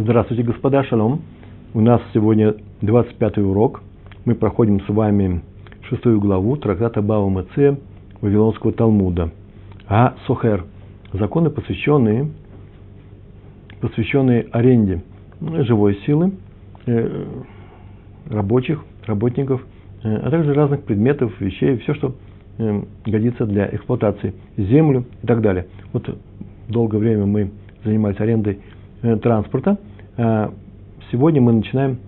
Здравствуйте, господа, шалом. У нас сегодня 25 урок. Мы проходим с вами шестую главу трактата Бава Меце Вавилонского Талмуда. А Сохер. Законы, посвященные, посвященные аренде живой силы, э, рабочих, работников, э, а также разных предметов, вещей, все, что э, годится для эксплуатации, землю и так далее. Вот долгое время мы занимались арендой транспорта. А сегодня мы начинаем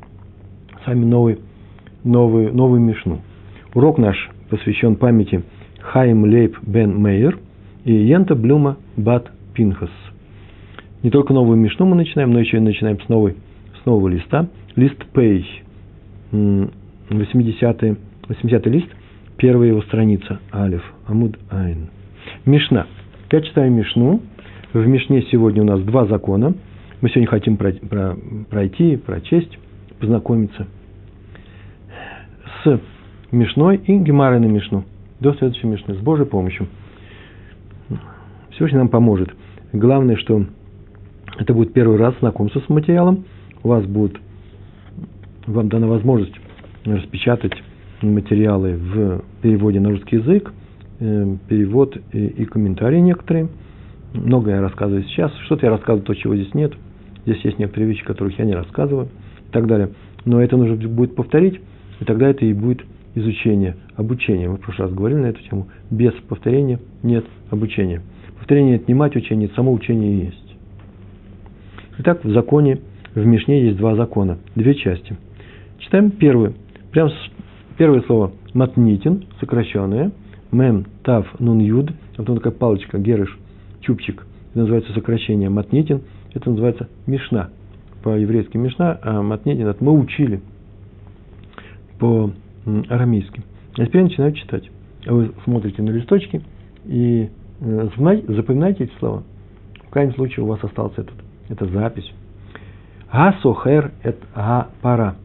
с вами новый, новый, новую мишну. Урок наш посвящен памяти Хайм Лейб бен Мейер и Йента Блюма бат Пинхас. Не только новую мишну мы начинаем, но еще и начинаем с, новой, с нового листа. Лист Пей, 80, 80 лист, первая его страница, Алиф, Амуд Айн. Мишна. Я читаю Мишну. В Мишне сегодня у нас два закона. Мы сегодня хотим пройти, прочесть, познакомиться с Мишной и Гемарой на Мишну до следующей Мишны с Божьей помощью. Всевышний нам поможет. Главное, что это будет первый раз знакомство с материалом. У вас будет, вам дана возможность распечатать материалы в переводе на русский язык, э, перевод и, комментарии некоторые. Многое я рассказываю сейчас. Что-то я рассказываю, то, чего здесь нет. Здесь есть некоторые вещи, которых я не рассказываю и так далее. Но это нужно будет повторить, и тогда это и будет изучение, обучение. Мы в прошлый раз говорили на эту тему. Без повторения нет обучения. Повторение – это не мать учения, это само учение есть. Итак, в законе, в Мишне есть два закона, две части. Читаем первый. Прям первое слово «матнитин», сокращенное, «мем», «тав», «нун», «юд», а потом такая палочка, «герыш», «чупчик». Это называется сокращение «матнитин», это называется «мишна». По-еврейски «мишна», а это мы учили по арамейским. А теперь начинаю читать. Вы смотрите на листочки и э, запоминайте эти слова. В крайнем случае у вас осталась этот, эта запись. Гасохер – это га-пара.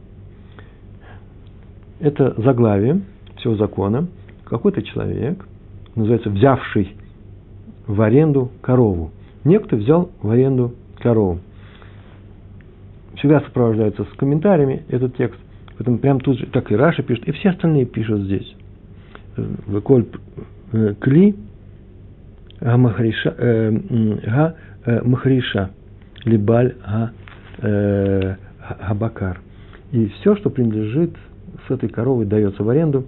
Это заглавие всего закона. Какой-то человек, называется взявший в аренду корову. Некто взял в аренду корову. Всегда сопровождается с комментариями этот текст. Поэтому прям тут же, так и Раша пишет, и все остальные пишут здесь. Выколь э, кли га махриша, га э, махриша либаль га габакар. И все, что принадлежит с этой коровой, дается в аренду,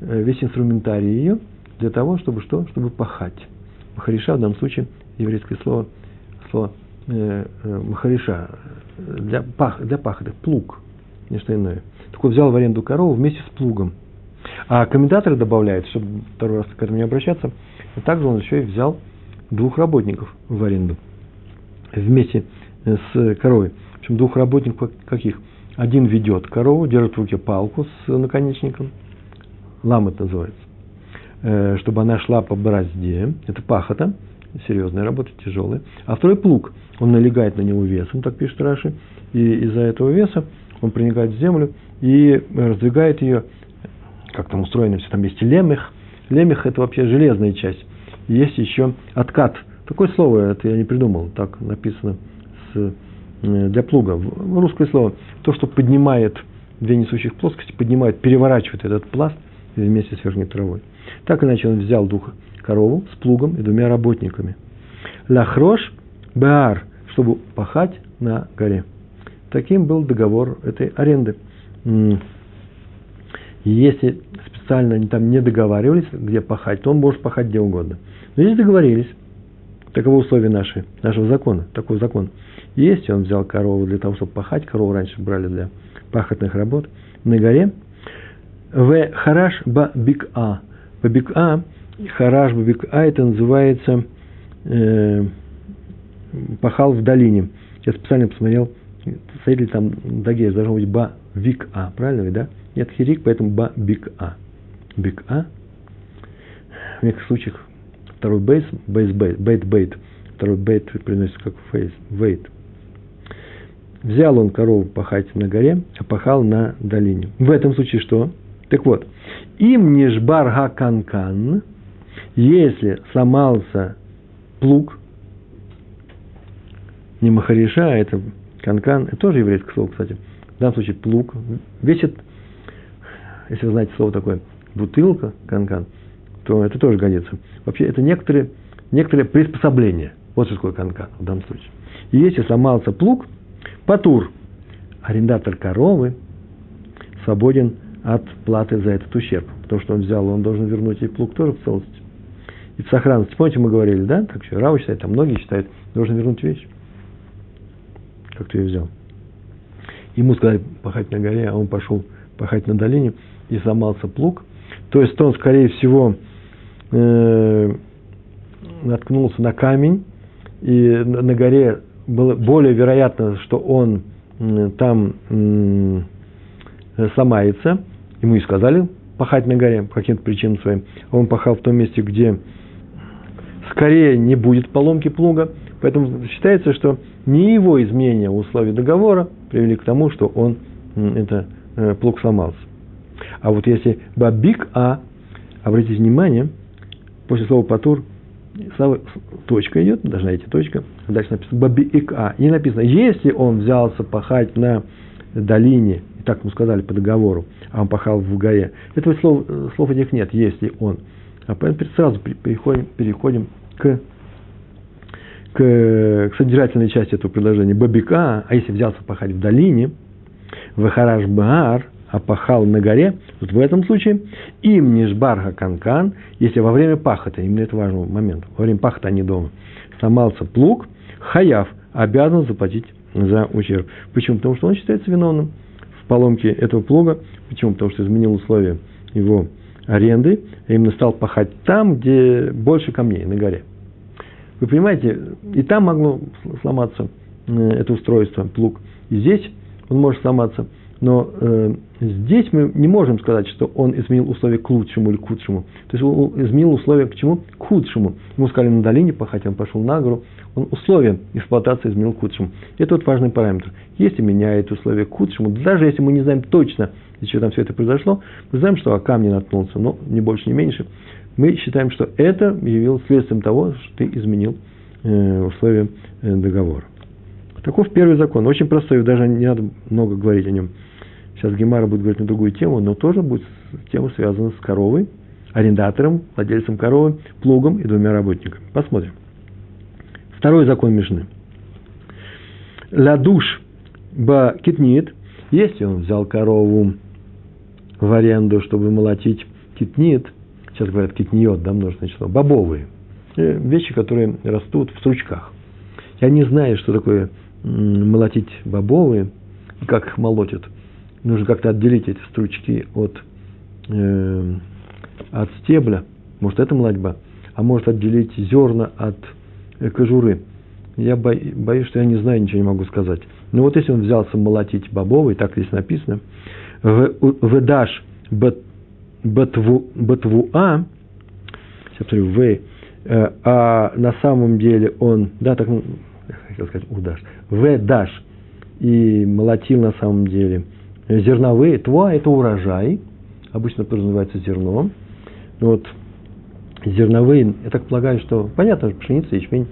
э, весь инструментарий ее, для того, чтобы что? Чтобы пахать. Махариша в данном случае еврейское слово, слово э, махариша для, пах, для пахоты, плуг – не что иное. Так он взял в аренду корову вместе с плугом. А комментаторы добавляют, чтобы второй раз к этому не обращаться, и также он еще и взял двух работников в аренду вместе с коровой. В общем, двух работников каких? Один ведет корову, держит в руке палку с наконечником, ламет называется, э, чтобы она шла по борозде, это пахота, серьезная работа, тяжелая. А второй плуг, он налегает на него весом, так пишет Раши, и из-за этого веса он проникает в землю и раздвигает ее, как там устроено все, там есть лемех. Лемех – это вообще железная часть. Есть еще откат. Такое слово, это я не придумал, так написано с, э, для плуга. Русское слово. То, что поднимает две несущих плоскости, поднимает, переворачивает этот пласт вместе с верхней травой. Так иначе он взял духа корову с плугом и двумя работниками. Лахрош баар, чтобы пахать на горе. Таким был договор этой аренды. Если специально они там не договаривались, где пахать, то он может пахать где угодно. Но здесь договорились. Таково условие наши, нашего закона, такой закон. Если он взял корову для того, чтобы пахать, корову раньше брали для пахотных работ, на горе, в хараш ба бик а. По бик а, хараш ба бик а, это называется э, пахал в долине. Я специально посмотрел стоит ли там дагеш, должно быть ба вик а, правильно ведь, да? Нет хирик, поэтому ба бик а. Бик а. В некоторых случаях второй бейс, бейс бейт, бейт бейт, второй бейт приносится как фейс, вейт. Взял он корову пахать на горе, а пахал на долине. В этом случае что? Так вот, им не жбар канкан, если сломался плуг, не махариша, а это канкан, это тоже еврейское слово, кстати. В данном случае плуг весит, если вы знаете слово такое, бутылка, канкан, то это тоже годится. Вообще это некоторые, некоторые приспособления. Вот что такое канкан в данном случае. И если сломался плуг, патур, арендатор коровы, свободен от платы за этот ущерб. Потому что он взял, он должен вернуть и плуг тоже в целости. И в сохранности. Помните, мы говорили, да? Так что Рава считает, там многие считают, должен вернуть вещь. Как ты ее взял. Ему сказали пахать на горе, а он пошел пахать на долине и сломался плуг. То есть он, скорее всего, э, наткнулся на камень, и на горе было более вероятно, что он э, там э, сломается. Ему и сказали пахать на горе по каким-то причинам своим. Он пахал в том месте, где скорее не будет поломки плуга. Поэтому считается, что не его изменения условий договора привели к тому, что он, это, э, плуг сломался. А вот если бабик а, обратите внимание, после слова патур, точка идет, должна идти точка, дальше написано бабик а. Не написано, если он взялся пахать на долине, и так ему сказали по договору, а он пахал в горе. Этого слов, слов этих нет, если он. А поэтому сразу переходим, переходим к, к, к содержательной части этого предложения. Бабика, а если взялся пахать в долине, Вахараш Баар, а пахал на горе, вот в этом случае, им нишбарха канкан, если во время пахота, именно это важный момент, во время пахота, а не дома, сломался плуг, хаяв обязан заплатить за ущерб. Почему? Потому что он считается виновным в поломке этого плуга. Почему? Потому что изменил условия его аренды, а именно стал пахать там, где больше камней, на горе. Вы понимаете, и там могло сломаться э, это устройство, плуг, и здесь он может сломаться, но э, здесь мы не можем сказать, что он изменил условия к лучшему или к худшему. То есть он изменил условия к чему? К худшему. Ему сказали на долине пахать, он пошел на гору. Он условия эксплуатации изменил к худшему. Это вот важный параметр. Если меняет условия к худшему, даже если мы не знаем точно, из чего там все это произошло, мы знаем, что о камне наткнулся, но не больше, не меньше. Мы считаем, что это явилось следствием того, что ты изменил э, условия э, договора. Таков первый закон. Очень простой, даже не надо много говорить о нем. Сейчас Гемара будет говорить на другую тему, но тоже будет тема связана с коровой, арендатором, владельцем коровы, плугом и двумя работниками. Посмотрим. Второй закон Мишны. Ладуш ба китнит, если он взял корову в аренду, чтобы молотить китнит, сейчас говорят китниот, да, множественное число, бобовые, э, вещи, которые растут в стручках. Я не знаю, что такое молотить бобовые, и как их молотят. Нужно как-то отделить эти стручки от, э, от стебля. Может, это молодьба. А может, отделить зерна от кожуры. Я боюсь, что я не знаю, ничего не могу сказать. Но вот если он взялся молотить бобовый, так здесь написано, «Ведаш батвуа», сейчас посмотрю, «в», э, а на самом деле он, да, так, ну, хотел сказать, удаш, «ведаш», и молотил на самом деле. Зерновые, тва – это урожай, обычно тоже называется зерно, вот, зерновые, я так полагаю, что, понятно, пшеница, ячмень,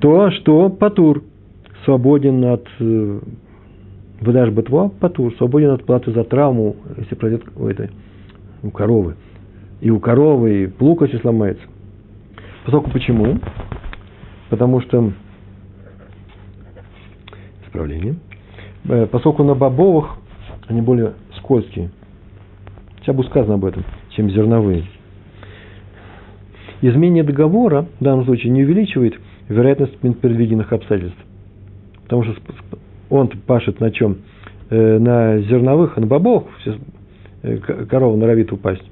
то, что патур свободен от э, выдашь ботва, патур, свободен от платы за травму, если пройдет у этой, у коровы. И у коровы, и плуг очень сломается. Поскольку почему? Потому что, исправление, э, поскольку на бобовых они более скользкие. Сейчас будет сказано об этом, чем зерновые. Изменение договора в данном случае не увеличивает вероятность предвиденных обстоятельств. Потому что он пашет на чем? Э, на зерновых, на бобовых, э, корова норовит упасть.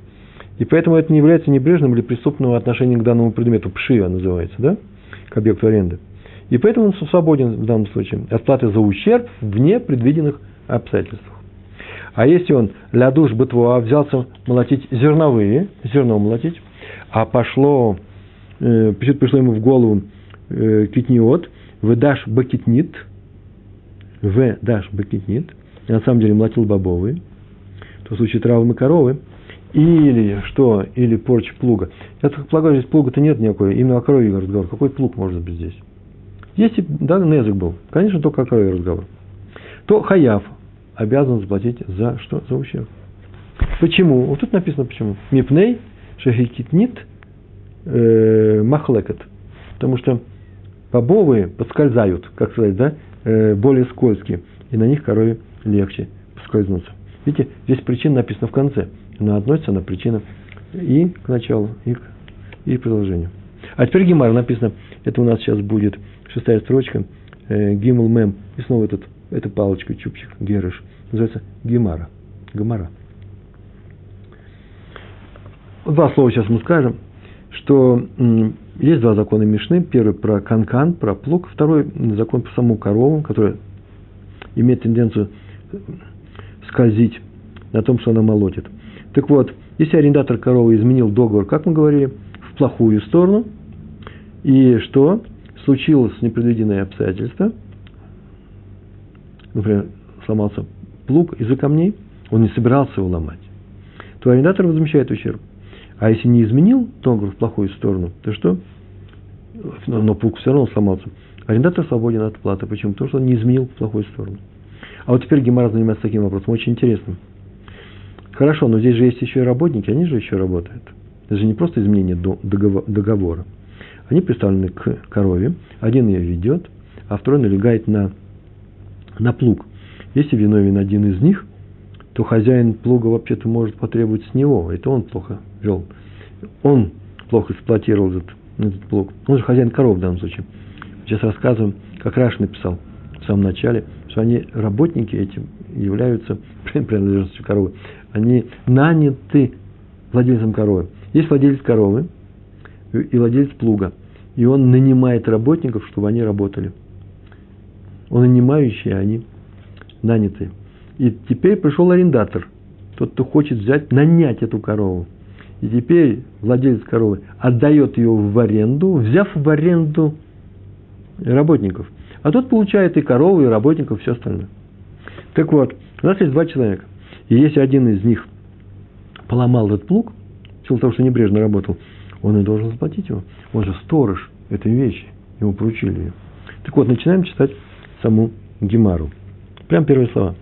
И поэтому это не является небрежным или преступным отношением к данному предмету. Пшия называется, да? К объекту аренды. И поэтому он свободен в данном случае от платы за ущерб вне предвиденных обстоятельств. А если он для душ бытва взялся молотить зерновые, зерно молотить, а пошло, э, пришло ему в голову э, китниот, выдашь бакитнит, в дашь бакитнит, на самом деле молотил бобовые, то в случае травмы коровы, или что, или порч плуга. Я так полагаю, здесь плуга-то нет никакой, именно о корове разговор. Какой плуг может быть здесь? Если да, язык был, конечно, только о крови разговор, то хаяв обязан заплатить за что? За ущерб. Почему? Вот тут написано почему. Мипней шахикитнит э, махлекет. Потому что бобовые подскользают, как сказать, да, э, более скользкие, и на них корове легче поскользнуться. Видите, здесь причина написана в конце, но относится она причина и к началу, и к, и к продолжению. А теперь Гемар написано, это у нас сейчас будет шестая строчка, э, Гимл Мем, и снова этот, эта палочка, чупчик, Герыш, называется Гемара. Гемара. Два слова сейчас мы скажем, что есть два закона Мишны. Первый про канкан, про плуг. Второй закон про саму корову, которая имеет тенденцию скользить на том, что она молотит. Так вот, если арендатор коровы изменил договор, как мы говорили, в плохую сторону, и что? Случилось непредвиденное обстоятельство, например, сломался плуг из-за камней, он не собирался его ломать, то арендатор возмещает ущерб. А если не изменил договор в плохую сторону, то что? Но плуг все равно сломался. Арендатор свободен от платы. Почему? Потому что он не изменил в плохую сторону. А вот теперь Гемара занимается таким вопросом, очень интересным. Хорошо, но здесь же есть еще и работники, они же еще работают. Это же не просто изменение договора. Они представлены к корове, один ее ведет, а второй налегает на, на плуг. Если виновен один из них, то хозяин плуга вообще-то может потребовать с него. Это он плохо вел. Он плохо эксплуатировал этот, этот плуг. Он же хозяин коров в данном случае. Сейчас рассказываем, как Раш написал в самом начале, что они, работники эти, являются принадлежностью коровы. Они наняты владельцем коровы. Есть владелец коровы и владелец плуга. И он нанимает работников, чтобы они работали. Он нанимающий, а они нанятые. И теперь пришел арендатор, тот, кто хочет взять, нанять эту корову. И теперь владелец коровы отдает ее в аренду, взяв в аренду работников. А тот получает и корову, и работников, и все остальное. Так вот, у нас есть два человека. И если один из них поломал этот плуг, в силу того, что небрежно работал, он и должен заплатить его. Он же сторож этой вещи. Ему поручили ее. Так вот, начинаем читать саму Гемару. Прям первые слова.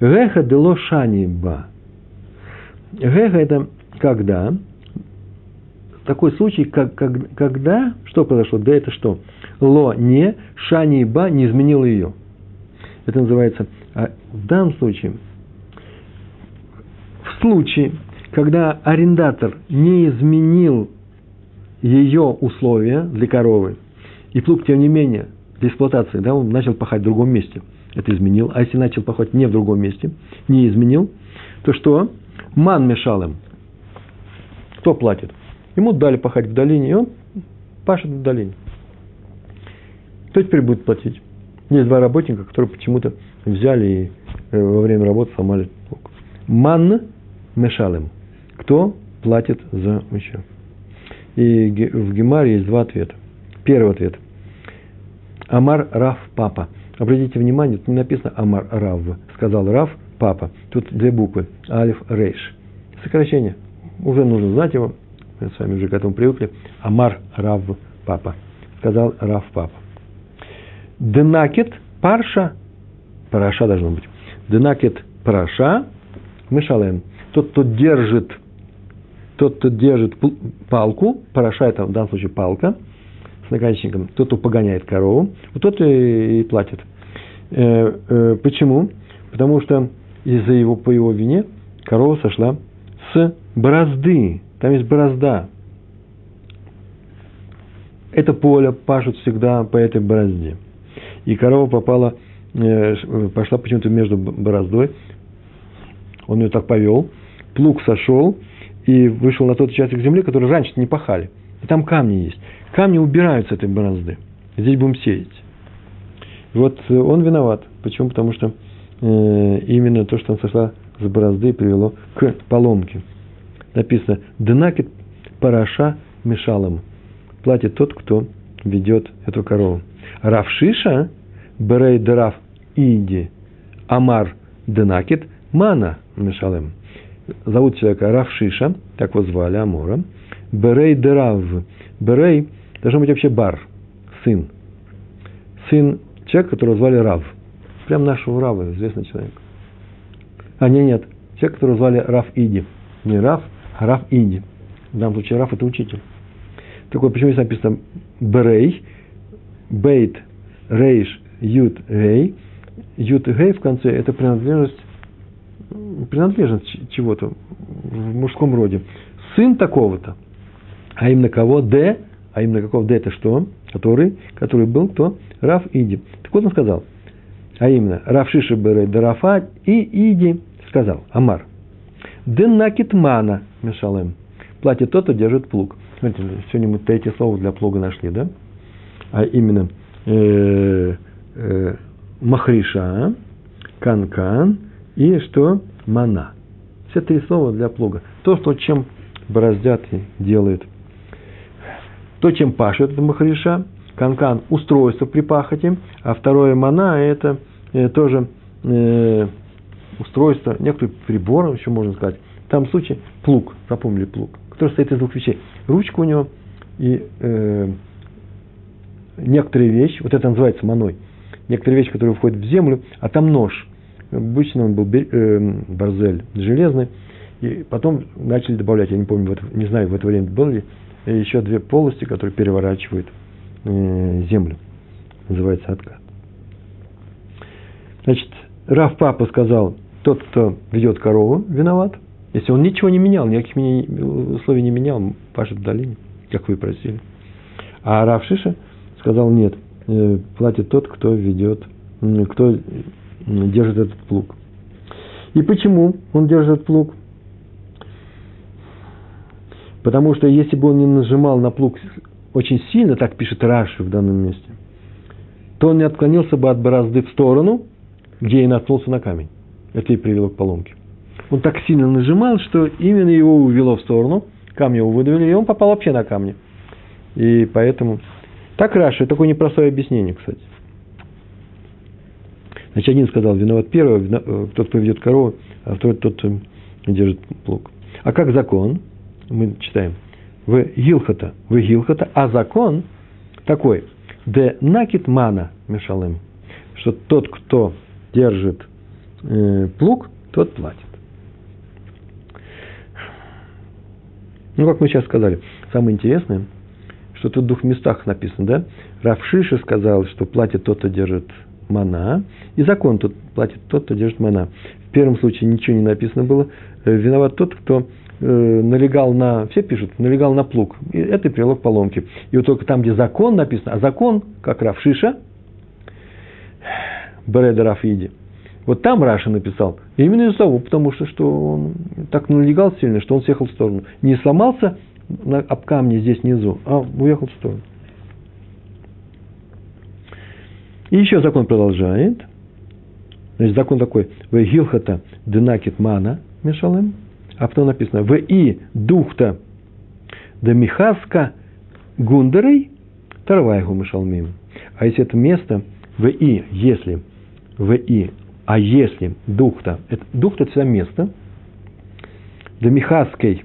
Геха дело шаниба. Геха это когда? Такой случай, как, как, когда, что произошло? Да это что? Ло не, шаниба не изменил ее. Это называется, а в данном случае, в случае, когда арендатор не изменил ее условия для коровы, и плуг, тем не менее, для эксплуатации, да, он начал пахать в другом месте – это изменил. А если начал пахать не в другом месте, не изменил, то что? Ман мешал им. Кто платит? Ему дали пахать в долине, и он пашет в долине. Кто теперь будет платить? Есть два работника, которые почему-то взяли и э, во время работы сломали плуг. Ман мешал им. Кто платит за ущерб? И в Гемаре есть два ответа. Первый ответ. Амар Раф Папа. Обратите внимание, тут не написано Амар Рав, сказал Рав, папа. Тут две буквы, Алиф, Рейш. Сокращение. Уже нужно знать его, мы с вами уже к этому привыкли. Амар Рав, папа. Сказал Рав, папа. Денакет, парша, параша должно быть. Денакет, параша, мешалем. Тот, кто держит, тот, кто держит палку, параша это в данном случае палка – с наконечником, тот, кто погоняет корову, вот тот и, и платит. Э, э, почему? Потому что из-за его, по его вине корова сошла с борозды. Там есть борозда. Это поле пашут всегда по этой борозде. И корова попала, э, пошла почему-то между бороздой. Он ее так повел. Плуг сошел и вышел на тот участок земли, который раньше не пахали. И там камни есть. Камни убирают с этой борозды. Здесь будем сеять. И вот э, он виноват. Почему? Потому что э, именно то, что он сошла с борозды, привело к поломке. Написано «Днакет параша мешалом». Платит тот, кто ведет эту корову. Равшиша, берей драф иди, амар днакет, мана мешалем. Зовут человека Равшиша, так его звали, Амора. Берей дерав. Берей должен быть вообще бар, сын. сын человека, которого звали Рав. Прям нашего Рава, известный человек. А, нет, нет, человек, которого звали Рав Иди. Не Рав, а Рав Иди. В данном случае Рав – это учитель. Так вот, почему здесь написано Берей, Бейт, Рейш, Ют, Гей. Ют и Гей в конце – это принадлежность, принадлежность чего-то в мужском роде. Сын такого-то. А именно кого? Д. А именно какого Д это что? Который, который был кто? Раф Иди. Так вот он сказал. А именно, Раф Шиша Берей Дарафа и Иди сказал. Амар. Денакитмана Мешалем. Платит тот, кто держит плуг. Смотрите, сегодня мы третье слово для плуга нашли, да? А именно э, э, махриша, канкан и что? Мана. Все три слова для плуга. То, что чем бороздят и делают. То, чем пашет это махриша, канкан – устройство при пахоте, а второе мана – это э, тоже э, устройство, некоторый прибор, еще можно сказать. В том случае плуг, запомнили плуг, который состоит из двух вещей. Ручка у него и э, некоторые вещи, вот это называется маной, некоторые вещи, которые входят в землю, а там нож. Обычно он был э, барзель железный, и потом начали добавлять, я не помню, не знаю, в это время было ли, еще две полости, которые переворачивают э, землю. Называется откат. Значит, Раф Папа сказал, тот, кто ведет корову, виноват. Если он ничего не менял, никаких условий не менял, пашет в долине, как вы просили. А Раф Шиша сказал, нет, э, платит тот, кто ведет, кто держит этот плуг. И почему он держит этот плуг? Потому что если бы он не нажимал на плуг очень сильно, так пишет Раши в данном месте, то он не отклонился бы от борозды в сторону, где и наткнулся на камень. Это и привело к поломке. Он так сильно нажимал, что именно его увело в сторону, камни его выдавили, и он попал вообще на камни. И поэтому... Так Раши, такое непростое объяснение, кстати. Значит, один сказал, виноват первый, э, тот, кто ведет корову, а второй тот, кто держит плуг. А как закон? Мы читаем. В Гилхата, в Гилхата, а закон такой, де накит мана мешалым, что тот, кто держит э, плуг, тот платит. Ну, как мы сейчас сказали, самое интересное, что тут в двух местах написано, да? Равшиша сказал, что платит тот, кто держит мана, и закон тут платит тот, кто держит мана. В первом случае ничего не написано было. Э, виноват тот, кто э, налегал на, все пишут, налегал на плуг. И это привело к поломке. И вот только там, где закон написано, а закон, как Равшиша, Береда Рафиди, вот там Раша написал, именно из того, потому что, что он так налегал сильно, что он съехал в сторону. Не сломался на, об камне здесь внизу, а уехал в сторону. И еще закон продолжает. Значит, закон такой. В гилхата дынакит мана мешалем. А потом написано. В и духта да михаска гундарей тарвайгу мешалмим. А если это место в и, если в и а если дух-то, это, дух-то это место, для Михаской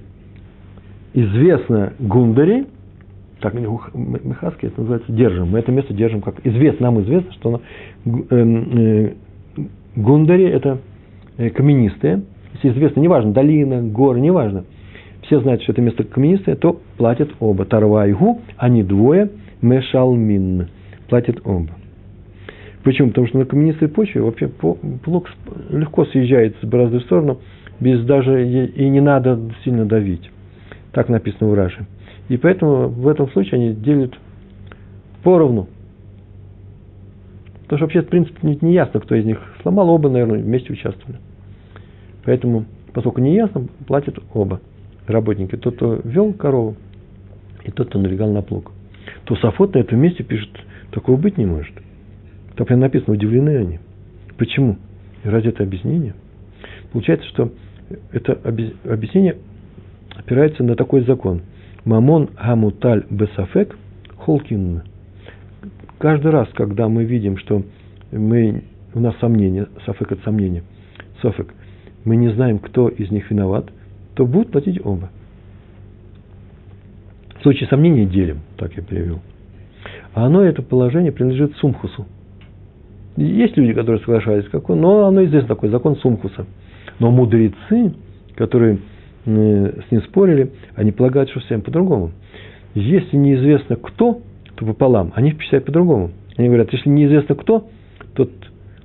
известно Гундари, так, Михаски это называется держим, мы это место держим как известно, нам известно, что оно, э, э, Гундари это э, каменистые, если известно, неважно, долина, горы, неважно, все знают, что это место каменистое, то платят оба. Тарвайгу, они двое, мешалмин, платят оба. Почему? Потому что на каменистой почве вообще плуг легко съезжает с борозды в сторону, без даже и не надо сильно давить. Так написано в Раше. И поэтому в этом случае они делят поровну. Потому что вообще, в принципе, не, ясно, кто из них сломал, оба, наверное, вместе участвовали. Поэтому, поскольку не ясно, платят оба работники. Тот, кто вел корову, и тот, кто налегал на плуг. То Сафот на этом месте пишет, такого быть не может. Там прям написано, удивлены они. Почему? И ради это объяснение. Получается, что это объяснение опирается на такой закон. Мамон гамуталь бесафек холкин. Каждый раз, когда мы видим, что мы, у нас сомнение, сафек это сомнение, сафек, мы не знаем, кто из них виноват, то будут платить оба. В случае сомнения делим, так я перевел. А оно, это положение, принадлежит Сумхусу – Есть люди, которые соглашались, какой, но оно известно такой закон Сумхуса. Но мудрецы, которые э, с ним спорили, они полагают, что всем по-другому. Если неизвестно кто, то пополам. Они впечатляют по-другому. Они говорят, если неизвестно кто, тот,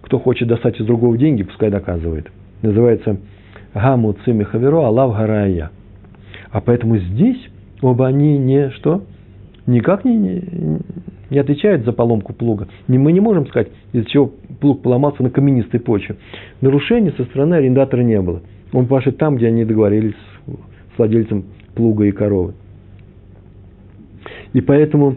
кто хочет достать из другого деньги, пускай доказывает. Называется Гаму Цими Хаверо Алав Гарая. А поэтому здесь оба они не что? Никак не, не, не отвечают за поломку плуга. Мы не можем сказать, из-за чего плуг поломался на каменистой почве. Нарушений со стороны арендатора не было. Он пашет там, где они договорились с владельцем плуга и коровы. И поэтому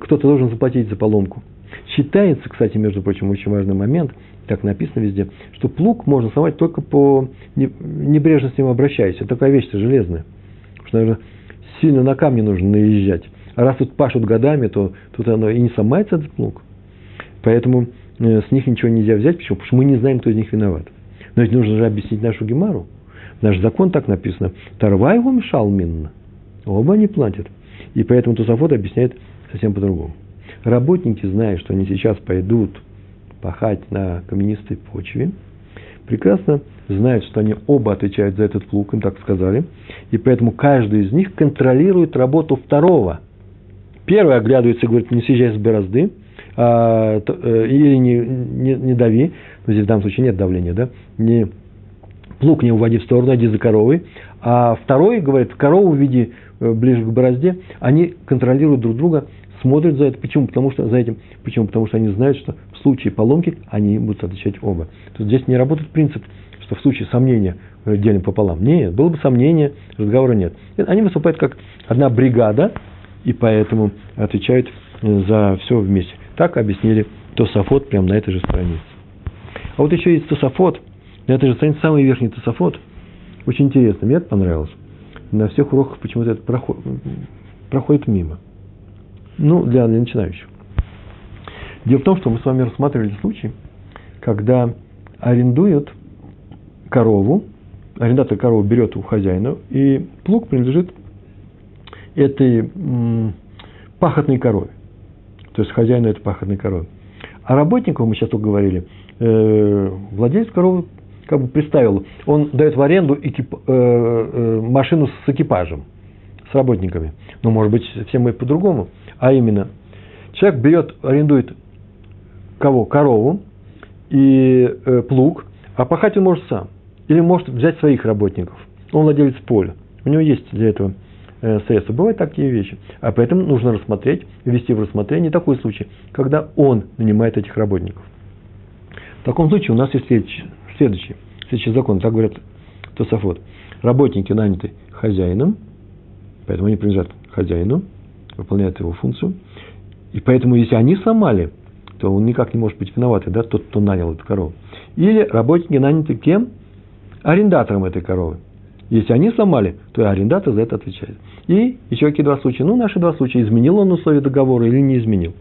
кто-то должен заплатить за поломку. Считается, кстати, между прочим, очень важный момент, так написано везде, что плуг можно сломать только по небрежно с ним обращаясь. Это такая вещь-то железная. Потому что, наверное, сильно на камни нужно наезжать. А раз тут пашут годами, то тут оно и не сломается этот плуг. Поэтому э, с них ничего нельзя взять. Почему? Потому что мы не знаем, кто из них виноват. Но ведь нужно же объяснить нашу гемару. Наш закон так написано. Тарвай его мешал минно. Оба они платят. И поэтому Тусафот объясняет совсем по-другому. Работники, зная, что они сейчас пойдут пахать на каменистой почве, прекрасно знают, что они оба отвечают за этот плуг, им так сказали, и поэтому каждый из них контролирует работу второго. Первый оглядывается и говорит, не съезжай с борозды, а, то, э, или не, не, не дави, но здесь в данном случае нет давления, да, не, плуг не уводи в сторону, иди за коровой, а второй говорит, корову веди э, ближе к борозде, они контролируют друг друга, смотрят за это. Почему? Потому что за этим. Почему? Потому что они знают, что в случае поломки они будут отвечать оба. То есть здесь не работает принцип, что в случае сомнения делим пополам. Нет, было бы сомнение, разговора нет. Они выступают как одна бригада, и поэтому отвечают э, за все вместе. Так объяснили Тософот прямо на этой же странице. А вот еще есть Тософот, на этой же странице самый верхний Тософот. Очень интересно, мне это понравилось. На всех уроках почему-то это проходит, проходит мимо. Ну, для, для начинающих. Дело в том, что мы с вами рассматривали случай, когда арендуют корову, арендатор корову берет у хозяина, и плуг принадлежит этой м, пахотной корове. То есть хозяину этой пахотной коровы. А работнику, мы сейчас тут говорили, э, владелец коровы как бы представил, он дает в аренду экип, э, э, машину с экипажем, с работниками. Но, может быть, всем мы по-другому. А именно, человек берет, арендует кого? Корову и э, плуг, а пахать он может сам. Или может взять своих работников. Он владелец поля. У него есть для этого э, средства. Бывают такие вещи. А поэтому нужно рассмотреть, ввести в рассмотрение такой случай, когда он нанимает этих работников. В таком случае у нас есть следующий, следующий, следующий закон, так говорят Тософот. Работники наняты хозяином, поэтому они принадлежат хозяину, выполняют его функцию. И поэтому, если они сломали, то он никак не может быть виноватый, да, тот, кто нанял эту корову. Или работники наняты кем? Арендатором этой коровы. Если они сломали, то арендатор за это отвечает. И еще какие два случая? Ну, наши два случая. Изменил он условия договора или не изменил.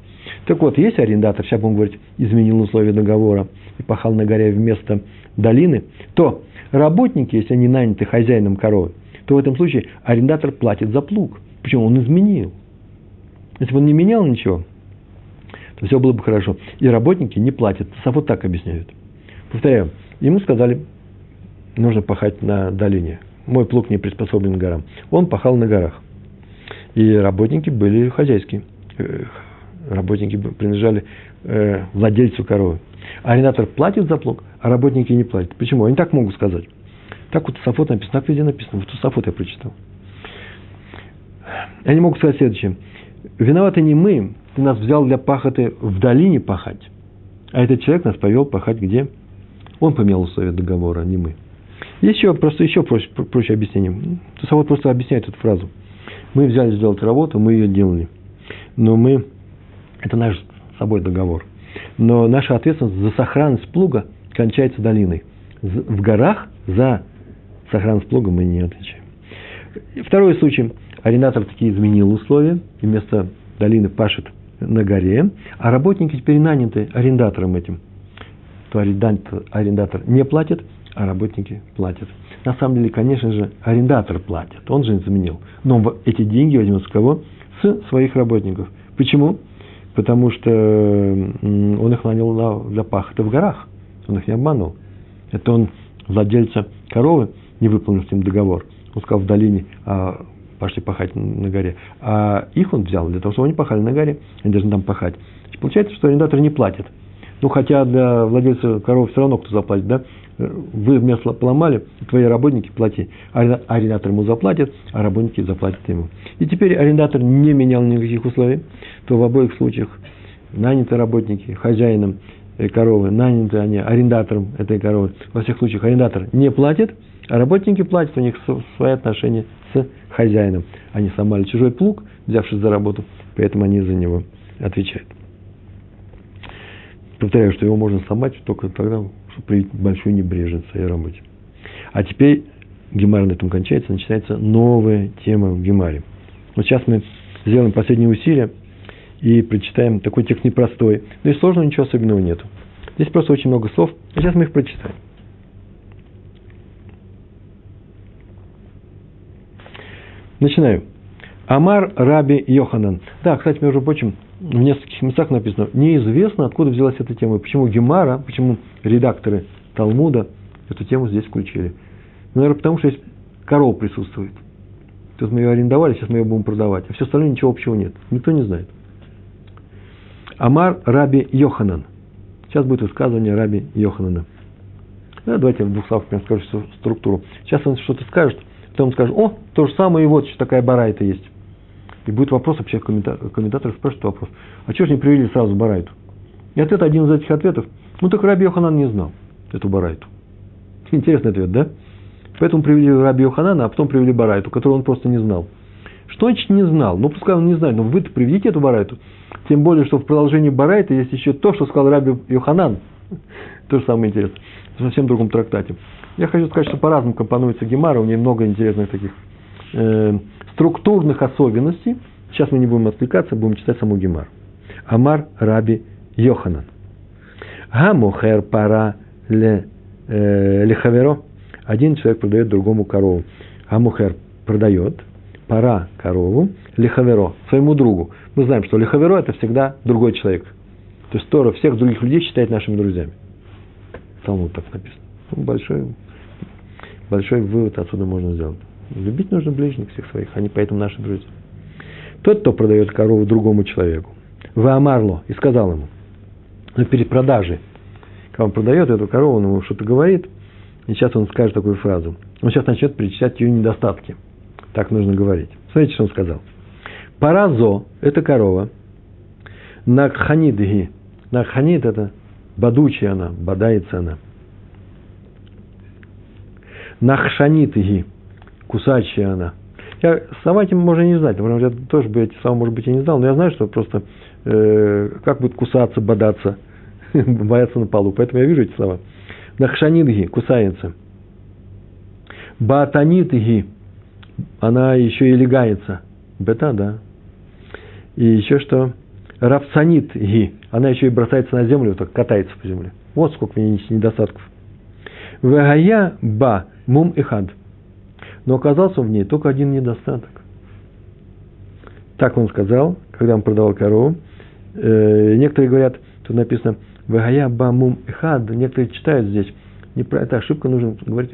Так вот, есть арендатор, сейчас будем говорить, изменил условия договора и пахал на горе вместо долины, то работники, если они наняты хозяином коровы, то в этом случае арендатор платит за плуг. Почему? Он изменил. Если бы он не менял ничего, то все было бы хорошо. И работники не платят. Вот так объясняют. Повторяю, ему сказали, нужно пахать на долине. Мой плуг не приспособлен к горам. Он пахал на горах. И работники были хозяйские. Э, работники принадлежали э, владельцу коровы. Арендатор платит за плуг, а работники не платят. Почему? Они так могут сказать. Так вот Сафот написано, так везде написано. Вот Сафот я прочитал. Они могут сказать следующее. Виноваты не мы, ты нас взял для пахоты в долине пахать, а этот человек нас повел пахать где? Он поменял условия договора, а не мы. Еще просто еще проще, проще объяснение. Тусовод просто объясняет эту фразу. Мы взяли сделать работу, мы ее делали. Но мы, это наш с собой договор. Но наша ответственность за сохранность плуга кончается долиной. В горах за сохранность плуга мы не отвечаем. Второй случай – арендатор таки изменил условия, и вместо долины пашет на горе, а работники теперь наняты арендатором этим. То арендатор, арендатор не платит, а работники платят. На самом деле, конечно же, арендатор платит, он же изменил. Но эти деньги возьмут с кого? С своих работников. Почему? потому что он их нанял на, для пахоты в горах. Он их не обманул. Это он владельца коровы, не выполнил с ним договор. Он сказал в долине, а пошли пахать на горе. А их он взял для того, чтобы они пахали на горе, они должны там пахать. И получается, что арендатор не платит. Ну, хотя для владельца коровы все равно кто заплатит, да? Вы место поломали, твои работники плати. Арендатор ему заплатит, а работники заплатят ему. И теперь арендатор не менял никаких условий, то в обоих случаях наняты работники хозяином коровы, наняты они арендатором этой коровы. Во всех случаях арендатор не платит, а работники платят, у них свои отношения с хозяином. Они сломали чужой плуг, взявшись за работу, поэтому они за него отвечают. Повторяю, что его можно сломать только тогда, чтобы проявить большую небрежность в своей работе. А теперь Гемар на этом кончается, начинается новая тема в Гемаре. Вот сейчас мы сделаем последние усилия и прочитаем такой текст непростой. Но и сложного ничего особенного нету. Здесь просто очень много слов, а сейчас мы их прочитаем. Начинаю. Амар Раби Йоханан. Да, кстати, между прочим, в нескольких местах написано, неизвестно, откуда взялась эта тема, почему Гемара, почему редакторы Талмуда эту тему здесь включили. Ну, наверное, потому что здесь корова присутствует. Тут мы ее арендовали, сейчас мы ее будем продавать. А все остальное ничего общего нет. Никто не знает. Амар Раби Йоханан. Сейчас будет высказывание Раби Йоханана. Да, давайте в двух словах скажу структуру. Сейчас он что-то скажет, потом скажет, о, то же самое, и вот что такая барайта есть. И будет вопрос, вообще комментатор спрашивает вопрос, а чего же не привели сразу барайту? И ответ один из этих ответов, ну так Раби Йоханан не знал эту барайту. Интересный ответ, да? Поэтому привели Раби Йоханана, а потом привели барайту, которую он просто не знал. Что значит не знал? Ну, пускай он не знает, но вы-то приведите эту барайту. Тем более, что в продолжении барайта есть еще то, что сказал Раби Йоханан. То же самое интересно. В совсем другом трактате. Я хочу сказать, что по-разному компонуется Гемара, у нее много интересных таких э, структурных особенностей. Сейчас мы не будем отвлекаться, будем читать саму Гемар. Амар Раби Йоханан. Гамухер пара ле, э, лехаверо. Один человек продает другому корову. Гамухер продает, пора корову, лихаверо, своему другу. Мы знаем, что лихаверо – это всегда другой человек. То есть Тора всех других людей считает нашими друзьями. Талмуд так написано. Ну, большой, большой вывод отсюда можно сделать. Любить нужно ближних всех своих, они поэтому наши друзья. Тот, кто продает корову другому человеку, в Амарло, и сказал ему, ну, перед продажей, когда он продает эту корову, он ему что-то говорит, и сейчас он скажет такую фразу. Он сейчас начнет перечислять ее недостатки. Так нужно говорить. Смотрите, что он сказал. Паразо – это корова. Накханидги. Накханид – это бадучая она, бодается она. Нахшанитги – кусачая она. Я слова этим можно не знать, потому что я тоже бы эти слова, может быть, и не знал, но я знаю, что просто э, как будет кусаться, бодаться, бояться на полу. Поэтому я вижу эти слова. Нахшанитги – кусается. Батанитги – она еще и легается. Бета, да. И еще что? Рафсанит ги. Она еще и бросается на землю, так катается по земле. Вот сколько у нее недостатков. Вегая ба мум и хад. Но оказался в ней только один недостаток. Так он сказал, когда он продавал корову. Э, некоторые говорят, тут написано Вегая ба мум и хад. Некоторые читают здесь. Не про это ошибка, нужно говорить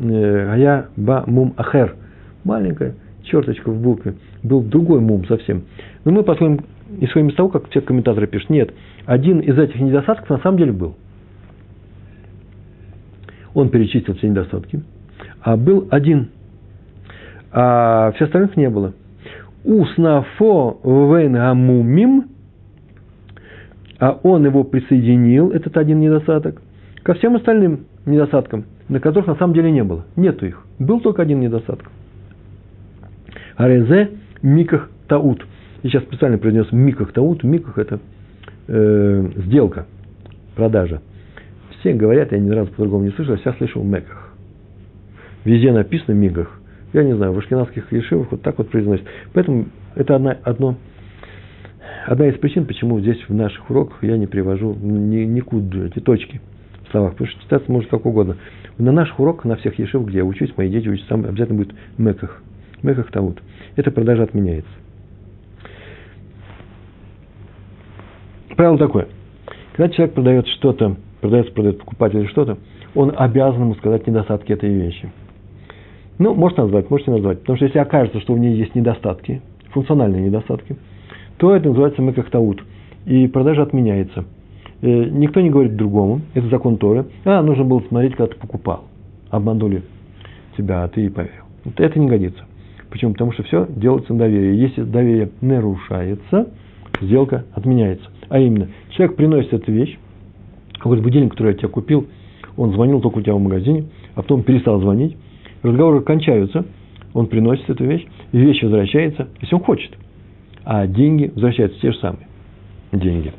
э, Гая ба мум ахер. Маленькая черточка в букве. Был другой мум совсем. Но мы посмотрим, исходим из того, как все комментаторы пишут. Нет, один из этих недостатков на самом деле был. Он перечислил все недостатки. А был один. А все остальных не было. Уснафо вен гамумим, а он его присоединил, этот один недостаток, ко всем остальным недостаткам, на которых на самом деле не было. Нету их. Был только один недостаток. Арезе миках таут. Я сейчас специально произнес миках таут. Миках – это э, сделка, продажа. Все говорят, я ни разу по-другому не слышал, я всегда слышал меках. Везде написано мигах. Я не знаю, в ашкенадских ешивах вот так вот произносят. Поэтому это одна, одно, одна из причин, почему здесь в наших уроках я не привожу ни, никуда эти точки в словах. Потому что читаться может как угодно. На наших уроках, на всех ешивах, где я учусь, мои дети учатся, там обязательно будет меках. Меках таут. Эта продажа отменяется. Правило такое. Когда человек продает что-то, продается, продает покупателю что-то, он обязан ему сказать недостатки этой вещи. Ну, может назвать, можете назвать. Потому что если окажется, что у нее есть недостатки, функциональные недостатки, то это называется мекахтаут. И продажа отменяется. Э, никто не говорит другому, это закон Торы. А, нужно было смотреть, когда ты покупал. Обманули тебя, а ты и поверил. Это не годится. Почему? Потому что все делается на доверие. Если доверие нарушается, сделка отменяется. А именно, человек приносит эту вещь, какой-то будильник, который я тебе купил, он звонил только у тебя в магазине, а потом перестал звонить, разговоры кончаются, он приносит эту вещь, и вещь возвращается, если он хочет. А деньги возвращаются те же самые деньги.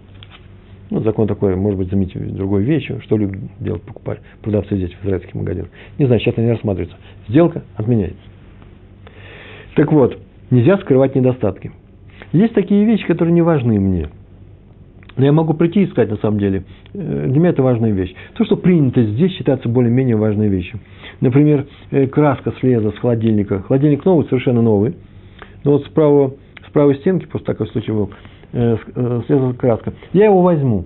Ну, закон такой, может быть, заметить другой вещью, что любят делать покупать продавцы здесь в израильских магазинах. Не знаю, сейчас это не рассматривается. Сделка отменяется. Так вот, нельзя скрывать недостатки. Есть такие вещи, которые не важны мне. Но я могу прийти и сказать, на самом деле, э, для меня это важная вещь. То, что принято здесь, считается более-менее важной вещью. Например, э, краска слеза с холодильника. Холодильник новый, совершенно новый. Но вот справа, с правой стенки, просто такой случай был, э, слезла краска. Я его возьму.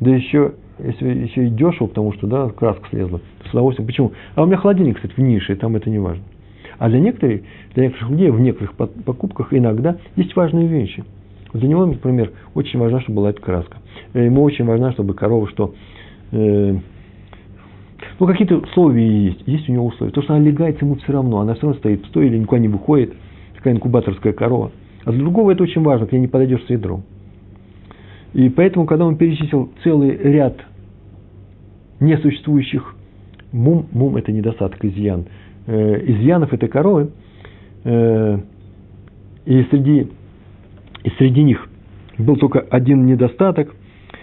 Да еще, если еще и дешево, потому что, да, краска слезла. С удовольствием. Почему? А у меня холодильник, кстати, в нише, и там это не важно. А для некоторых, для некоторых людей в некоторых покупках иногда есть важные вещи. Для него, например, очень важно, чтобы была эта краска. Э, ему очень важно, чтобы корова, что э, ну, какие-то условия есть. Есть у него условия. То, что она легает, ему все равно. Она все равно стоит в стойле или никуда не выходит. Такая инкубаторская корова. А для другого это очень важно, к ней не подойдешь с ведром. И поэтому, когда он перечислил целый ряд несуществующих мум, мум – это недостаток, изъян – э, изъянов этой коровы, э, и, среди, и среди них был только один недостаток,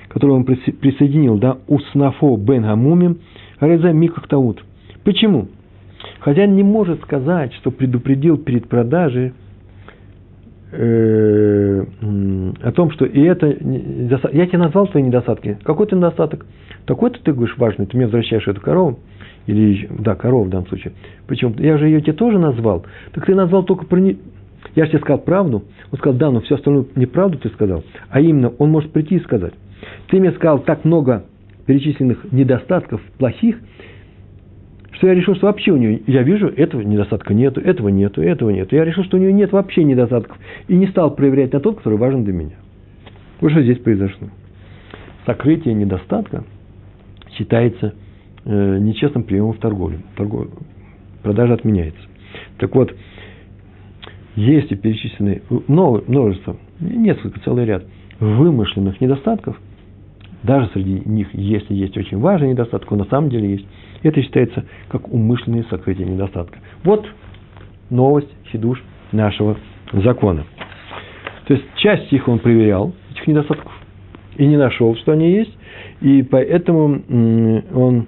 который он присоединил, да, уснафо бен гамумим, реза микахтаут. Почему? Хозяин не может сказать, что предупредил перед продажей э, о том, что и это я тебе назвал твои недостатки. Какой ты недостаток? Такой-то ты говоришь важный, ты мне возвращаешь эту корову, или, да, корова в данном случае. Причем, я же ее тебе тоже назвал. Так ты назвал только про... Я же тебе сказал правду. Он сказал, да, но все остальное неправду ты сказал. А именно, он может прийти и сказать. Ты мне сказал так много перечисленных недостатков плохих, что я решил, что вообще у нее, я вижу, этого недостатка нету, этого нету, этого нету. Я решил, что у нее нет вообще недостатков. И не стал проверять на тот, который важен для меня. Вот что здесь произошло. Сокрытие недостатка считается Э, нечестным приемом в торговле. торговле. Продажа отменяется. Так вот, если перечислены множество, несколько, целый ряд вымышленных недостатков, даже среди них, если есть очень важный недостаток, он на самом деле есть, это считается как умышленное сокрытие недостатка. Вот новость, хидуш нашего закона. То есть часть их он проверял, этих недостатков, и не нашел, что они есть, и поэтому он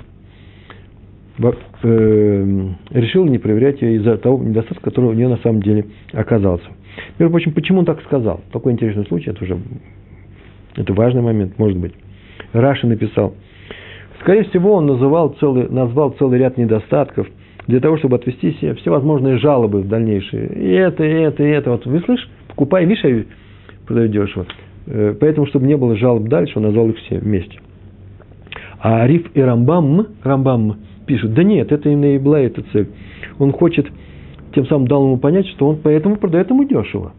э, решил не проверять ее из-за того недостатка, который у нее на самом деле оказался. Между прочим, почему он так сказал? Такой интересный случай, это уже это важный момент, может быть. Раши написал, скорее всего, он называл целый, назвал целый ряд недостатков для того, чтобы отвести себе всевозможные жалобы в дальнейшие. И это, и это, и это. Вот вы слышишь, покупай, видишь, я продаю дешево. Поэтому, чтобы не было жалоб дальше, он назвал их все вместе. А Ариф и Рамбам, Рамбам пишут, да нет, это именно и была эта цель. Он хочет, тем самым дал ему понять, что он поэтому продает ему дешево.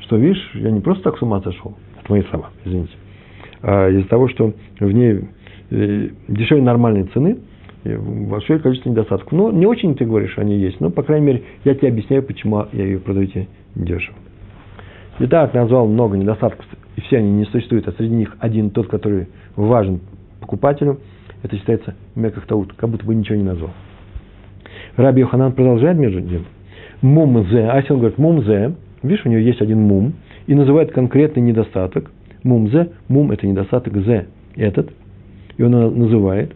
Что, видишь, я не просто так с ума сошел, это мои слова, извините, а из-за того, что в ней э, дешевле нормальной цены, большое количество недостатков. Ну, не очень ты говоришь, они есть, но, по крайней мере, я тебе объясняю, почему я ее продаю тебе дешево. Итак, назвал много недостатков, и все они не существуют, а среди них один тот, который важен покупателю – это считается меках таут, как будто бы ничего не назвал. Раби Йоханан продолжает между тем. Мумзе, Асил говорит, мумзе, видишь, у него есть один мум, и называет конкретный недостаток. Мумзе, мум это недостаток, зе этот, и он называет.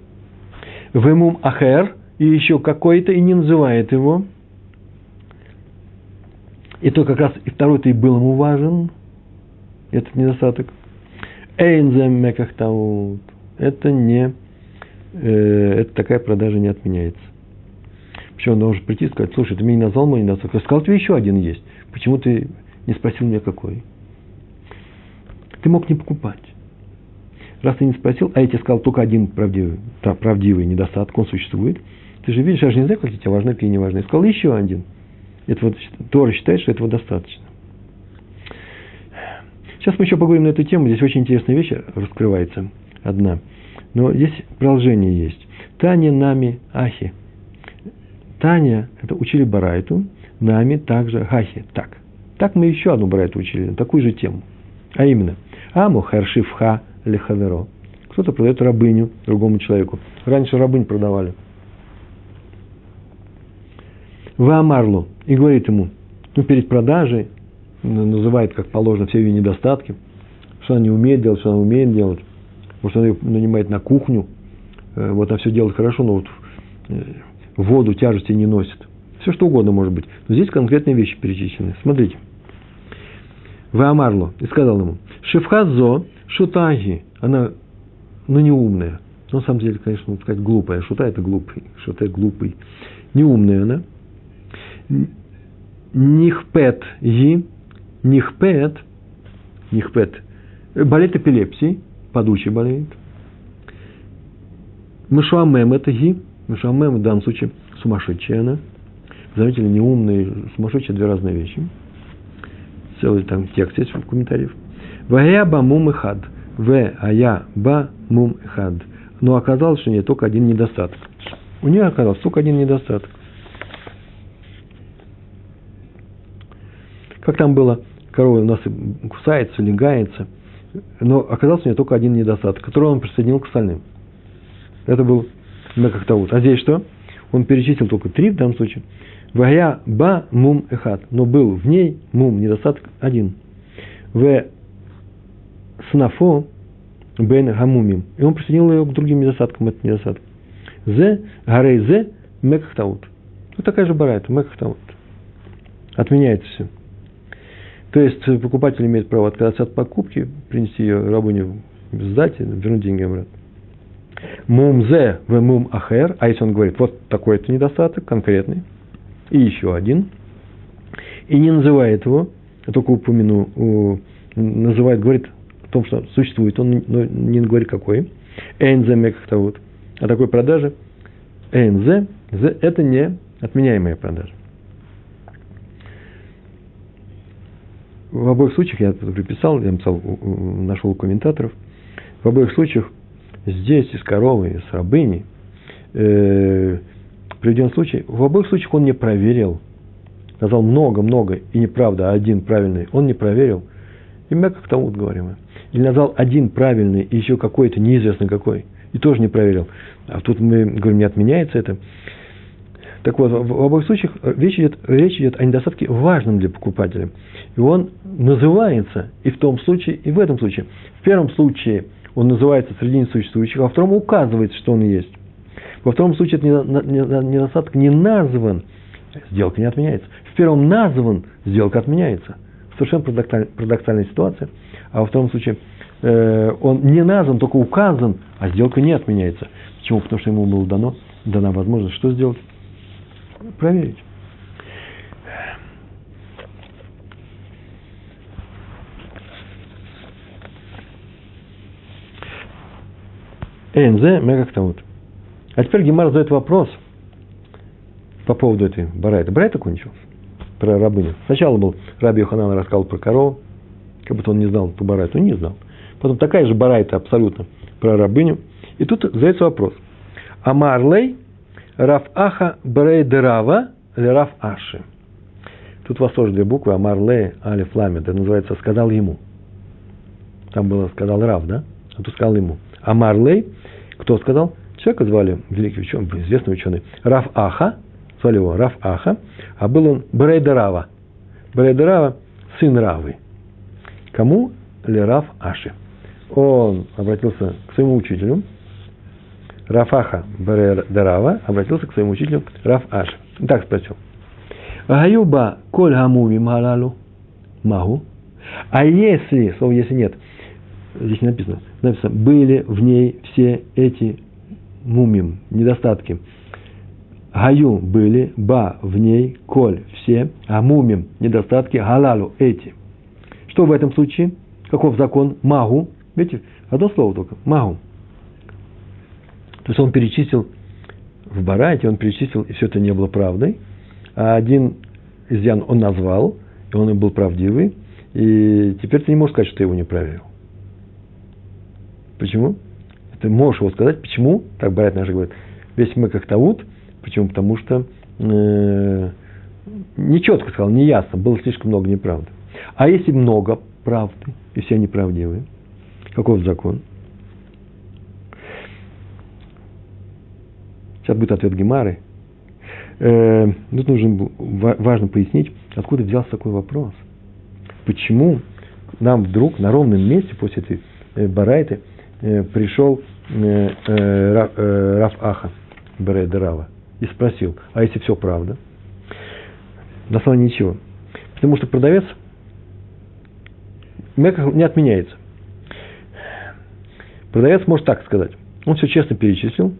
Вемум ахер, и еще какой-то, и не называет его. И то как раз и второй-то и был ему важен, этот недостаток. Эйнзем меках таут. Это не э, это такая продажа не отменяется. Почему он должен прийти и сказать, слушай, ты меня не назвал мой недостаток. Я сказал, тебе еще один есть. Почему ты не спросил меня какой? Ты мог не покупать. Раз ты не спросил, а я тебе сказал только один правдивый, да, правдивый недостаток, он существует. Ты же видишь, я же не знаю, какие тебе важны, какие не важны. Я сказал еще один. Это вот Тора считает, что этого достаточно. Сейчас мы еще поговорим на эту тему. Здесь очень интересная вещь раскрывается. Одна. Но здесь продолжение есть. Таня нами ахи. Таня, это учили Барайту, нами также хахи. Так. Так мы еще одну Барайту учили, такую же тему. А именно, аму харшифха лехаверо. Кто-то продает рабыню другому человеку. Раньше рабынь продавали. Ваамарлу. И говорит ему, ну, перед продажей, называет, как положено, все ее недостатки, что она не умеет делать, что она умеет делать. Может, она ее нанимает на кухню, э, вот она все делает хорошо, но вот э, воду, тяжести не носит. Все что угодно может быть. Но здесь конкретные вещи перечислены. Смотрите. Ваамарло. И сказал ему, Шифхазо шутаги. Она, ну, не умная. Но на самом деле, конечно, можно сказать глупая. Шута – это глупый. Шута – глупый. Неумная она. Нихпет ги. Нихпет. Нихпет. Болеет эпилепсией. Подучий болеет. Мышуамем – это ги. Мышуамем в данном случае сумасшедшая она. Заметили, неумный и сумасшедший – две разные вещи. Целый там текст есть в комментариях. Вая ба мум хад. В ая ба мум хад. Но оказалось, что у нее только один недостаток. У нее оказался только один недостаток. Как там было, корова у нас кусается, легается. Но оказался у нее только один недостаток, который он присоединил к остальным. Это был Мекахтаут. А здесь что? Он перечислил только три в данном случае. Вая ба мум эхат. Но был в ней мум, недостаток один. В снафо бен гамумим. И он присоединил ее к другим недостаткам, этот недостаток. Зе, гарей зе, мекахтаут. Вот такая же барайта, мекахтаут. Отменяется все. То есть покупатель имеет право отказаться от покупки, принести ее рабыню сдать, вернуть деньги обратно. Мумзе в мум ахер, а если он говорит, вот такой-то недостаток, конкретный, и еще один, и не называет его, а только упомяну, называет, говорит о том, что существует, он не говорит какой, энзе мекахта вот, о такой продаже, энзе, это не отменяемая продажа. В обоих случаях, я это приписал, я написал, нашел у комментаторов, в обоих случаях здесь и с коровой, и с рабыней, э, приведен случай, в обоих случаях он не проверил, назвал много-много, и неправда, а один правильный, он не проверил, и мы как тому говорим, или назвал один правильный, и еще какой-то неизвестно какой, и тоже не проверил. А тут мы говорим, не отменяется это. Так вот, в обоих случаях речь идет, речь идет о недостатке важном для покупателя. И он называется и в том случае, и в этом случае. В первом случае – он называется среди несуществующих, а во втором указывается, что он есть. Во втором случае этот недостаток не назван, сделка не отменяется. В первом назван, сделка отменяется. Совершенно парадоксальная ситуация. А во втором случае э, он не назван, только указан, а сделка не отменяется. Почему? Потому что ему было дано, дана возможность что сделать? Проверить. Энзе мегактаут. А теперь Гемар задает вопрос по поводу этой барайта. Барайта кончился про рабыню. Сначала был Раби Йоханан рассказал про корову, как будто он не знал ту барайту, он не знал. Потом такая же барайта абсолютно про рабыню. И тут задается вопрос. Амарлей Раф Аха Брейдерава Раф Аши. Тут у вас тоже две буквы, Амарлей Алиф Ламед. Это называется «сказал ему». Там было «сказал Рав», да? А тут сказал ему. Амарлей кто сказал? Человека звали, великий ученый, известный ученый, Раф Аха, звали его Раф Аха, а был он Брейдерава. Брейдерава – сын Равы. Кому? Раф Аши. Он обратился к своему учителю, Рафаха Брейдерава обратился к своему учителю Раф Аши. Так спросил. Гаюба коль гамуви малалу магу. А если, слово если нет, здесь не написано, написано, были в ней все эти мумим, недостатки. Гаю были, ба в ней, коль все, а мумим, недостатки, галалу эти. Что в этом случае? Каков закон? Магу. Видите, одно слово только. Магу. То есть он перечислил в Барайте, он перечислил, и все это не было правдой. А один изъян он назвал, и он был правдивый. И теперь ты не можешь сказать, что ты его не проверил. Почему? Ты можешь его сказать, почему, так Барайт наш говорит, весь мы как таут, почему? Потому что э, не четко сказал, не ясно, было слишком много неправды. А если много правды, и все неправдивые, каков закон? Сейчас будет ответ Гемары. Э, тут нужно важно пояснить, откуда взялся такой вопрос. Почему нам вдруг на ровном месте после этой э, барайты э, пришел э, э, э, Раф Аха, Береда Рава, и спросил, а если все правда? На самом деле ничего. Потому что продавец не отменяется. Продавец может так сказать. Он все честно перечислил,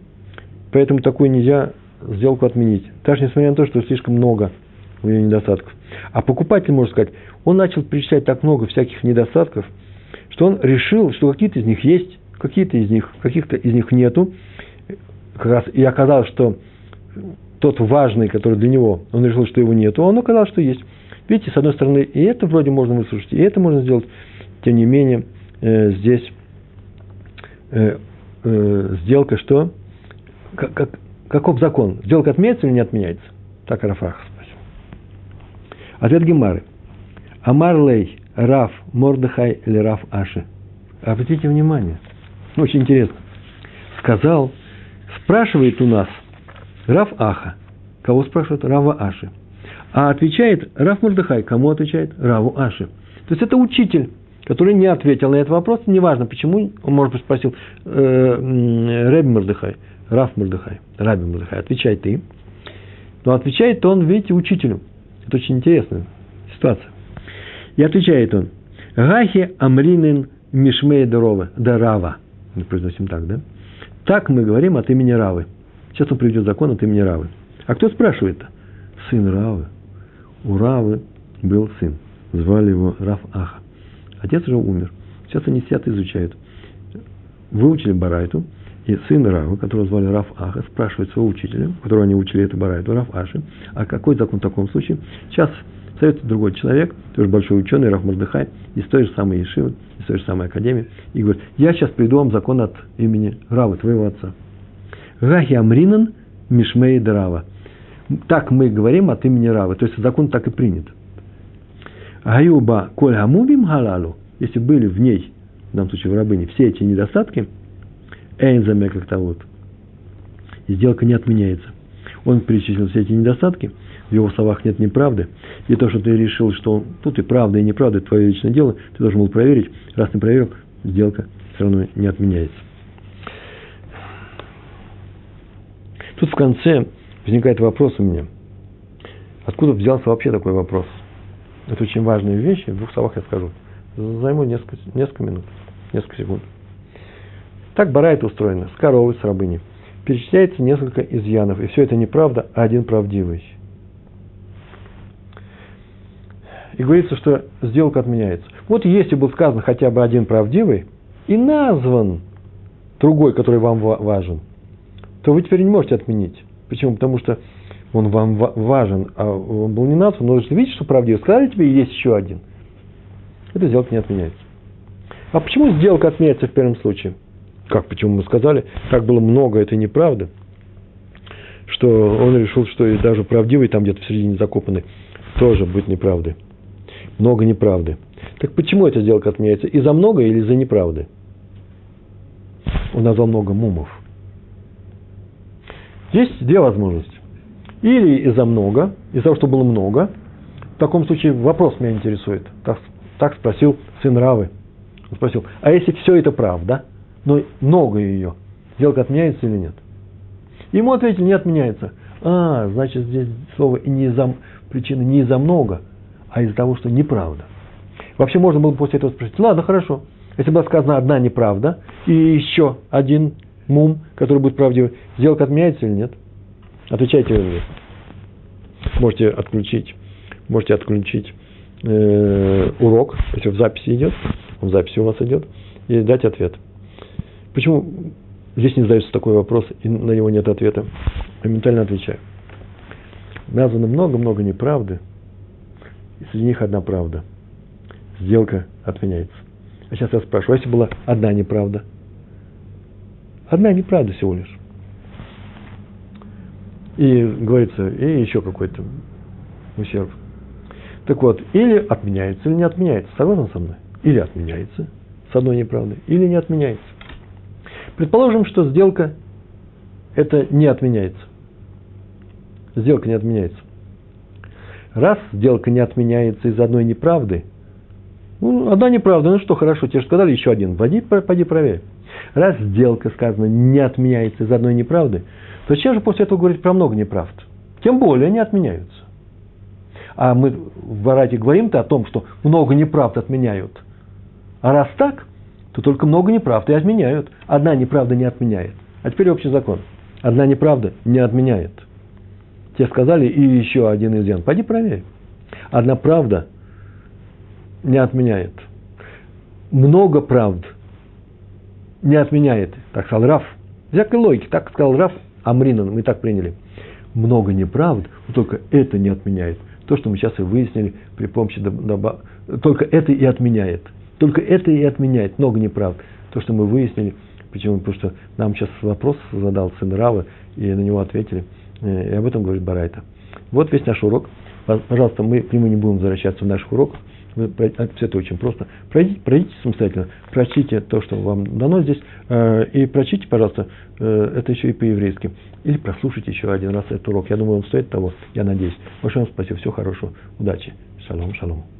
поэтому такую нельзя сделку отменить. Даже несмотря на то, что слишком много у нее недостатков. А покупатель может сказать, он начал перечислять так много всяких недостатков, что он решил, что какие-то из них есть, какие-то из них, каких-то из них нету. Как раз и оказалось, что тот важный, который для него, он решил, что его нету, а он оказалось, что есть. Видите, с одной стороны, и это вроде можно выслушать, и это можно сделать. Тем не менее, э, здесь э, э, сделка что? Как, как, каков закон? Сделка отменяется или не отменяется? Так Рафах спросил. Ответ Гемары. Амар лей Раф Мордыхай или Раф Аши. Обратите внимание. Очень интересно. Сказал, спрашивает у нас Раф Аха. Кого спрашивает? Рава Аши. А отвечает Раф Мордыхай. Кому отвечает? Раву Аши. То есть это учитель, который не ответил на этот вопрос. Неважно почему. Он, может быть, спросил э, Рэбби Мордыхай. Раф Мордыхай. Раби Мордыхай. Отвечай ты. Но отвечает он, видите, учителю. Это очень интересная ситуация. И отвечает он. Гахи Амринин Мишмей Дарова. Дарава. Мы произносим так, да? Так мы говорим от имени Равы. Сейчас он приведет закон от имени Равы. А кто спрашивает-то? Сын Равы. У Равы был сын. Звали его Рав Аха. Отец уже умер. Сейчас они сидят и изучают. Выучили Барайту, и сын Рава, которого звали Раф Аха, спрашивает своего учителя, которого они учили эту Барайту, Раф Аши, а какой закон в таком случае? Сейчас советует другой человек, тоже большой ученый, Раф Мардыхай, из той же самой Ешивы, из той же самой академии, и говорит, я сейчас приду вам закон от имени Равы, твоего отца. Гахи Амринан Мишмей Драва. Так мы говорим от имени Равы, то есть закон так и принят. Гаюба коль амубим халалу, если были в ней, в данном случае в рабыне, все эти недостатки, эйнзаме как-то вот, сделка не отменяется. Он перечислил все эти недостатки, в его словах нет неправды, и то, что ты решил, что он, тут и правда, и неправда, это твое личное дело, ты должен был проверить, раз не проверил, сделка все равно не отменяется. Тут в конце возникает вопрос у меня. Откуда взялся вообще такой вопрос? Это очень важная вещь, в двух словах я скажу. Займу несколько, несколько минут, несколько секунд. Так барайт устроена, с коровой, с рабыней. Перечисляется несколько изъянов, и все это неправда, а один правдивый. И говорится, что сделка отменяется. Вот если был сказан хотя бы один правдивый, и назван другой, который вам важен, то вы теперь не можете отменить. Почему? Потому что он вам важен, а он был не назван, но если видите, что правдиво, сказали тебе, есть еще один. Эта сделка не отменяется. А почему сделка отменяется в первом случае? Как, почему мы сказали, так было много, это неправда. Что он решил, что и даже правдивый, там где-то в середине закопанный, тоже будет неправдой. Много неправды. Так почему эта сделка отменяется? Из-за много или из-за неправды? Он назвал много мумов. Есть две возможности. Или из-за много, из-за того, что было много. В таком случае вопрос меня интересует. Так, так спросил сын Равы. Он спросил, а если все это правда, но много ее, сделка отменяется или нет? Ему ответили, не отменяется. А, значит, здесь слово не из-за причины не из-за много, а из-за того, что неправда. Вообще можно было после этого спросить, ладно, хорошо, если была сказана одна неправда и еще один мум, который будет правдивый, сделка отменяется или нет? Отвечайте нет. Можете отключить, можете отключить э, урок, если в записи идет, он записи у вас идет, и дать ответ. Почему здесь не задается такой вопрос, и на него нет ответа? Моментально отвечаю. Названо много-много неправды, и среди них одна правда. Сделка отменяется. А сейчас я спрашиваю, а если была одна неправда? Одна неправда всего лишь. И говорится, и еще какой-то ущерб. Так вот, или отменяется, или не отменяется. Согласен со мной? Или отменяется с одной неправдой, или не отменяется. Предположим, что сделка это не отменяется. Сделка не отменяется. Раз сделка не отменяется из одной неправды, ну, одна неправда, ну что, хорошо, тебе же сказали еще один, пойди, пойди проверь. Раз сделка, сказано, не отменяется из одной неправды, то зачем же после этого говорить про много неправд? Тем более они отменяются. А мы в Барате говорим-то о том, что много неправд отменяют. А раз так, то только много неправд и отменяют. Одна неправда не отменяет. А теперь общий закон. Одна неправда не отменяет. Тебе сказали, и еще один изъян. Пойди проверь. Одна правда не отменяет. Много правд не отменяет. Так сказал Раф. Всякой логики. Так сказал Раф Амринан. Мы так приняли. Много неправд, но только это не отменяет. То, что мы сейчас и выяснили при помощи доба... Только это и отменяет. Только это и отменяет. Много неправд. То, что мы выяснили. Почему? Потому что нам сейчас вопрос задал сын Рава, и на него ответили – Э, и об этом говорит Барайта. Вот весь наш урок. Пожалуйста, мы к нему не будем возвращаться в наших уроках. Все это очень просто. Пройдите, пройдите самостоятельно, прочтите то, что вам дано здесь, э, и прочтите, пожалуйста, э, это еще и по-еврейски. Или прослушайте еще один раз этот урок. Я думаю, он стоит того, я надеюсь. Большое вам спасибо, всего хорошего, удачи. Шалом, шалом.